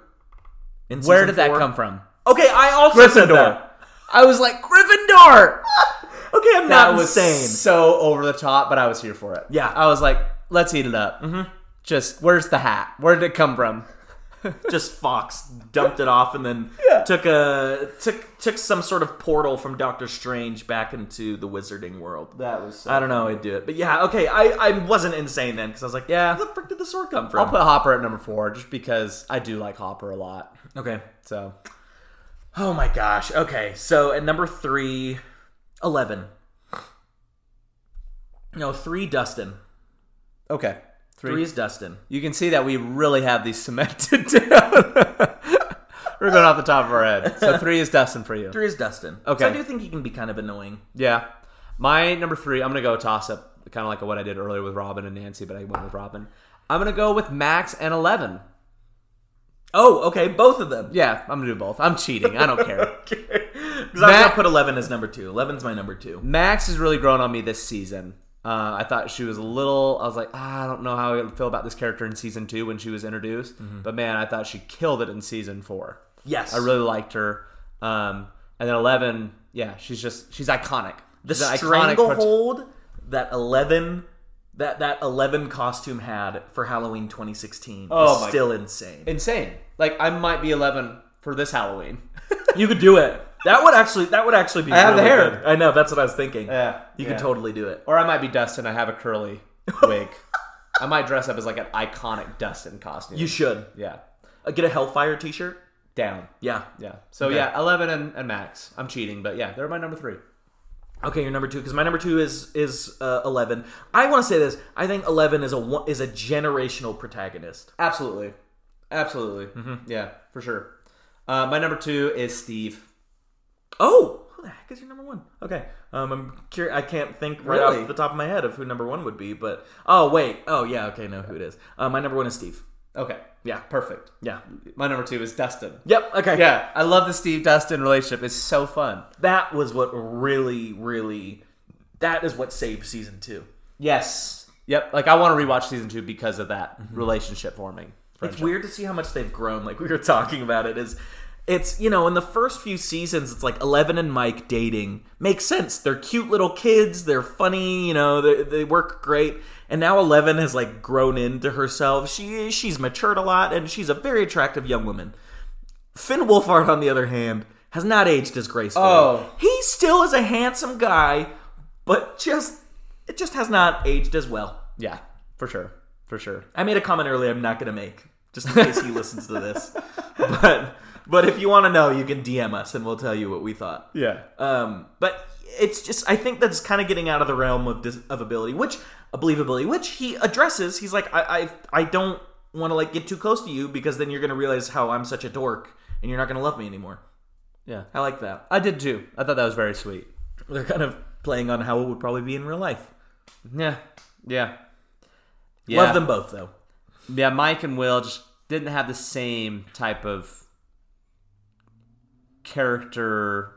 In Where did that come from? Okay, I also said that. I was like Gryffindor. [laughs] Okay, I'm that not was insane. so over the top, but I was here for it. Yeah. I was like, let's eat it up. Mm-hmm. Just where's the hat? Where did it come from? [laughs] just Fawkes dumped it off and then [laughs] took a took took some sort of portal from Doctor Strange back into the wizarding world. That was. So I don't know how I'd do it, but yeah, okay. I, I wasn't insane then because I was like, Yeah. where the frick did the sword come from? I'll put Hopper at number four just because I do like Hopper a lot. okay. So Oh my gosh. Okay, so at number three, 11. No, three Dustin. okay, three. Three is Dustin. You can see that we really have these cemented [laughs] down. We're going off the top of our head. So three is Dustin for you. Three is Dustin. Okay. So I do think he can be kind of annoying. Yeah. My number three, I'm gonna go toss up, kind of like what I did earlier with Robin and Nancy, but I went with Robin. I'm gonna go with Max and Eleven. Oh, okay, both of them. Yeah, I'm gonna do both. I'm cheating. I don't care. [laughs] Because I'm gonna put 11 as number two. 11's my number two. Max has really grown on me this season. Uh, I thought she was a little. I was like, ah, I don't know how I feel about this character in season two when she was introduced, but man, I thought she killed it in season four. Yes. I really liked her. Um, and then Eleven, yeah, she's just she's iconic. the She's an iconic stranglehold that 11 that that 11 costume had for Halloween 2016 Oh is still insane. insane. Like I might be Eleven for this Halloween. [laughs] You could do it. That would actually that would actually be I have the hair. good. I know, that's what I was thinking. Yeah, You yeah. could totally do it. or I might be Dustin. I have a curly wig. I might dress up as like an iconic Dustin costume. You should. yeah, Uh, get a Hellfire t-shirt. down. Yeah. Yeah. So Okay. yeah, Eleven and, and Max. I'm cheating, but yeah, they're my number three. Okay, your number two because my number two is is uh, eleven. I want to say this. I think eleven is a one- is a generational protagonist. Absolutely, absolutely. Mm-hmm. Yeah, for sure. Uh, my number two is Steve. Oh, who the heck is your number one? Okay, um, I'm curious. I can't think right Really? off the top of my head of who number one would be, but oh wait, oh yeah, okay, know who it is. Uh, my number one is Steve. Okay, Yeah, perfect. yeah, My number two is Dustin. yep. Okay, Yeah, I love the Steve Dustin relationship. It's so fun. that was what really, really, that is what saved season two. Yes. Yep. Like I want to rewatch season two because of that mm-hmm. relationship forming. It's weird to see how much they've grown. Like we were talking about it is it's you know in the first few seasons it's like 11 and mike dating makes sense they're cute little kids they're funny you know they, they work great and now 11 has like grown into herself she she's matured a lot and she's a very attractive young woman finn wolfhard on the other hand has not aged as gracefully Oh. he still is a handsome guy but just it just has not aged as well Yeah, for sure. For sure. I made a comment earlier I'm not going to make, just in case he listens to this. [laughs] But but if you want to know, you can DM us and we'll tell you what we thought. Yeah. Um, but it's just I think that's kind of getting out of the realm of dis- of ability, which of believability, which he addresses. He's like, I I, I don't want to like get too close to you because then you're going to realize how I'm such a dork and you're not going to love me anymore. Yeah. I like that. I did too. I thought that was very sweet. They're kind of playing on how it would probably be in real life. Yeah. Yeah. Yeah. Love them both though. Yeah, Mike and Will just didn't have the same type of character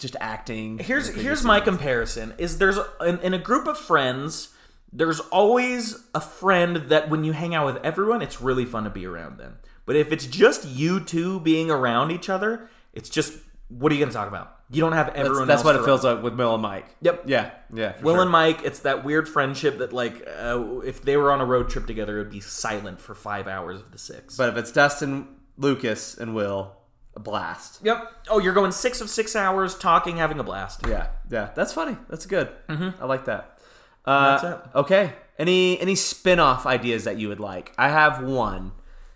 just acting. Here's here's my comparison: is there's in, in a group of friends, there's always a friend that when you hang out with everyone, it's really fun to be around them. But if it's just you two being around each other, it's just what are you going to talk about? You don't have everyone. that's else what it feels like with Will and Mike. Yep. Yeah. Yeah. Will sure. and Mike, it's that weird friendship that like uh, if they were on a road trip together, it would be silent for five hours of the six. But if it's Dustin, Lucas, and Will, a blast. yep. Oh, you're going six of six hours talking, having a blast. Yeah. Yeah. That's funny. That's good. I like that. Uh, Mm-hmm. That's it. Okay. Any any spin-off ideas that you would like? I have one.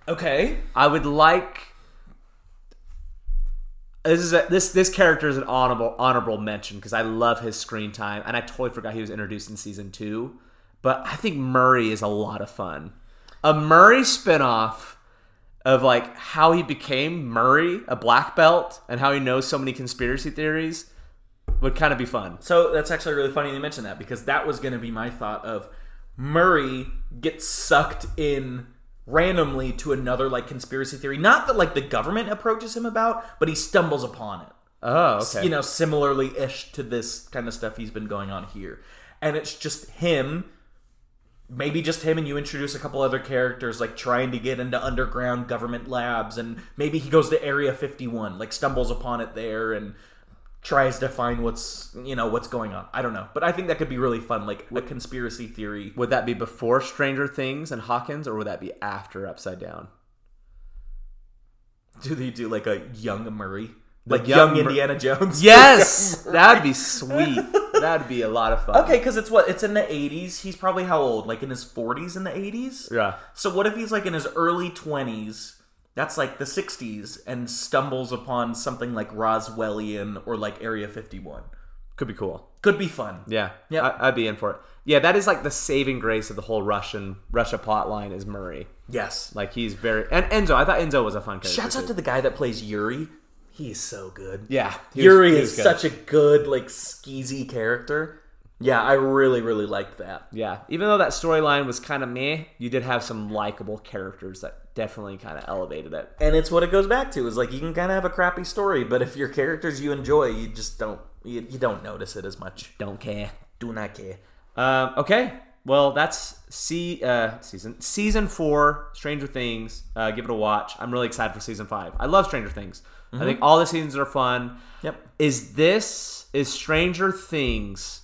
Okay. I would like. This is a, this this character is an honorable honorable mention because I love his screen time and I totally forgot he was introduced in season two. But I think Murray is a lot of fun. A Murray spinoff of like how he became Murray, a black belt, and how he knows so many conspiracy theories would kind of be fun. So that's actually really funny you mention that because that was going to be my thought of Murray gets sucked in randomly to another like conspiracy theory. Not that like the government approaches him about, but he stumbles upon it. Oh, okay. You know, similarly ish to this kind of stuff he's been going on here. And it's just him, maybe just him, and you introduce a couple other characters like trying to get into underground government labs, and maybe he goes to Area 51, like stumbles upon it there and tries to find what's you know what's going on. I don't know, but I think that could be really fun, like a conspiracy theory. would that be before Stranger Things and Hawkins, or would that be after Upside Down? Do they do like a young Murray, like young young, Mur- Indiana Jones? Yes, [laughs] that'd be sweet. That'd be a lot of fun. Okay, because it's what it's in the '80s. He's probably how old? Like in his 40s in the '80s. Yeah. So what if he's like in his early 20s? That's like the 60s, and stumbles upon something like Roswellian or like Area 51. Could be cool. Could be fun. Yeah. Yeah. I, I'd be in for it. Yeah, that is like the saving grace of the whole Russian Russia plot line is Murray. Yes. Like he's very and Enzo. I thought Enzo was a fun character. Shouts out too. to the guy that plays Yuri. He's so good. yeah. Yuri was is good. such a good like skeezy character. Yeah, I really really liked that. yeah. Even though that storyline was kind of meh, you did have some likable characters that definitely kind of elevated it. And it's what it goes back to is like you can kind of have a crappy story, but if your characters you enjoy, you just don't you, you don't notice it as much. Don't care. Do not care. Um, okay. Well, that's see uh, season season four, Stranger Things. Uh, give it a watch. I'm really excited for season five. I love Stranger Things. Mm-hmm. I think all the seasons are fun. Yep. Is this is Stranger Things?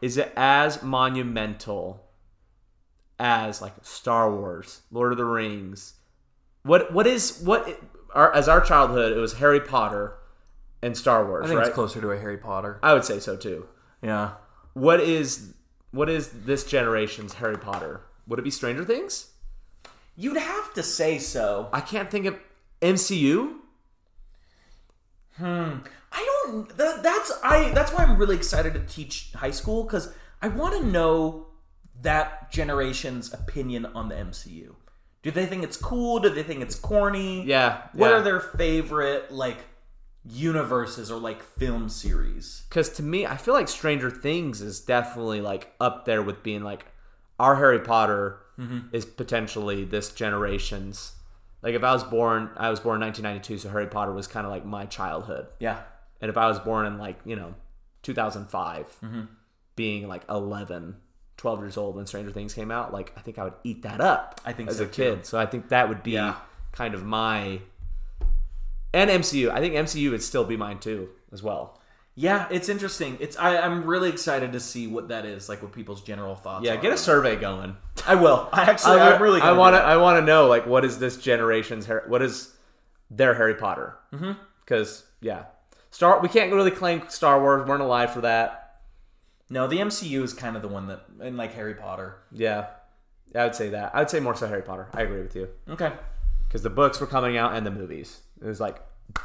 Is it as monumental as like Star Wars, Lord of the Rings? What what is what our, as our childhood? It was Harry Potter and Star Wars, I think right? it's closer to a Harry Potter. I would say so too. Yeah. What is what is this generation's Harry Potter? Would it be Stranger Things? You'd have to say so. I can't think of MCU. Hmm. I don't. That, that's I. That's why I'm really excited to teach high school because I want to know that generation's opinion on the MCU. Do they think it's cool? Do they think it's corny? Yeah. What yeah. are their favorite like universes or like film series? Because to me, I feel like Stranger Things is definitely like up there with being like our Harry Potter mm-hmm. is potentially this generation's. Like if I was born, I was born in 1992, so Harry Potter was kind of like my childhood. Yeah. And if I was born in like, you know, 2005, mm-hmm. being like 11, 12 years old when Stranger Things came out, like I think I would eat that up I think as so, a kid. So I think that would be Yeah. kind of my and MCU. I think MCU would still be mine too as well. Yeah, it's interesting. It's I, I'm really excited to see what that is, like what people's general thoughts. Yeah, are. get a survey going. I will. I actually, I, I'm really. I want to. I want to know like what is this generation's what is their Harry Potter? Mm-hmm. Because yeah, Star. We can't really claim Star Wars. weren't alive for that. No, the MCU is kind of the one that, and like Harry Potter. Yeah, I would say that. I would say more so Harry Potter. I agree with you Okay. because the books were coming out and the movies. It was like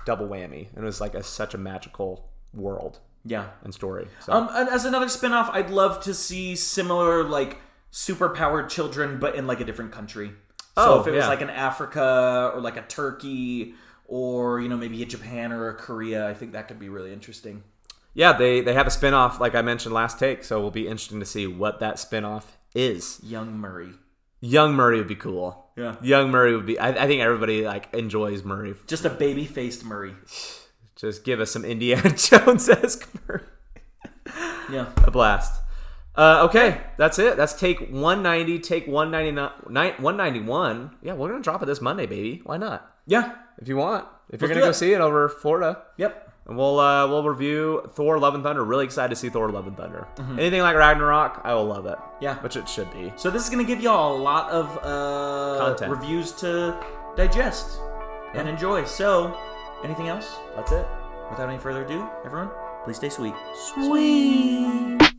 double whammy, and it was like a, such a magical world Yeah. and story. So Um, and as another spin-off, I'd love to see similar like super-powered children, but in like a different country. So Oh, if it was like an Africa or like a Turkey or you know maybe a Japan or a Korea, I think that could be really interesting. yeah, they they have a spin off like I mentioned last take. So it'll be interesting to see what that spin off is. Young Murray, Young Murray would be cool. Yeah. Young Murray would be. I, I think everybody like enjoys Murray. just a baby-faced Murray. [sighs] [laughs] just give us some Indiana [laughs] Jones esque Yeah. a blast. Uh, okay, that's it. That's take 190, take 199, 191. Yeah, we're gonna drop it this Monday, baby. Why not? Yeah. If you want, if you're gonna go it. see it over Florida, Yep. and we'll uh, we'll review Thor: Love and Thunder. Really excited to see Thor: Love and Thunder. Mm-hmm. Anything like Ragnarok, I will love it. Yeah. which it should be. So this is gonna give y'all a lot of uh, Content. reviews to digest and enjoy. So, anything else? That's it. Without any further ado, everyone, please stay sweet. Sweet.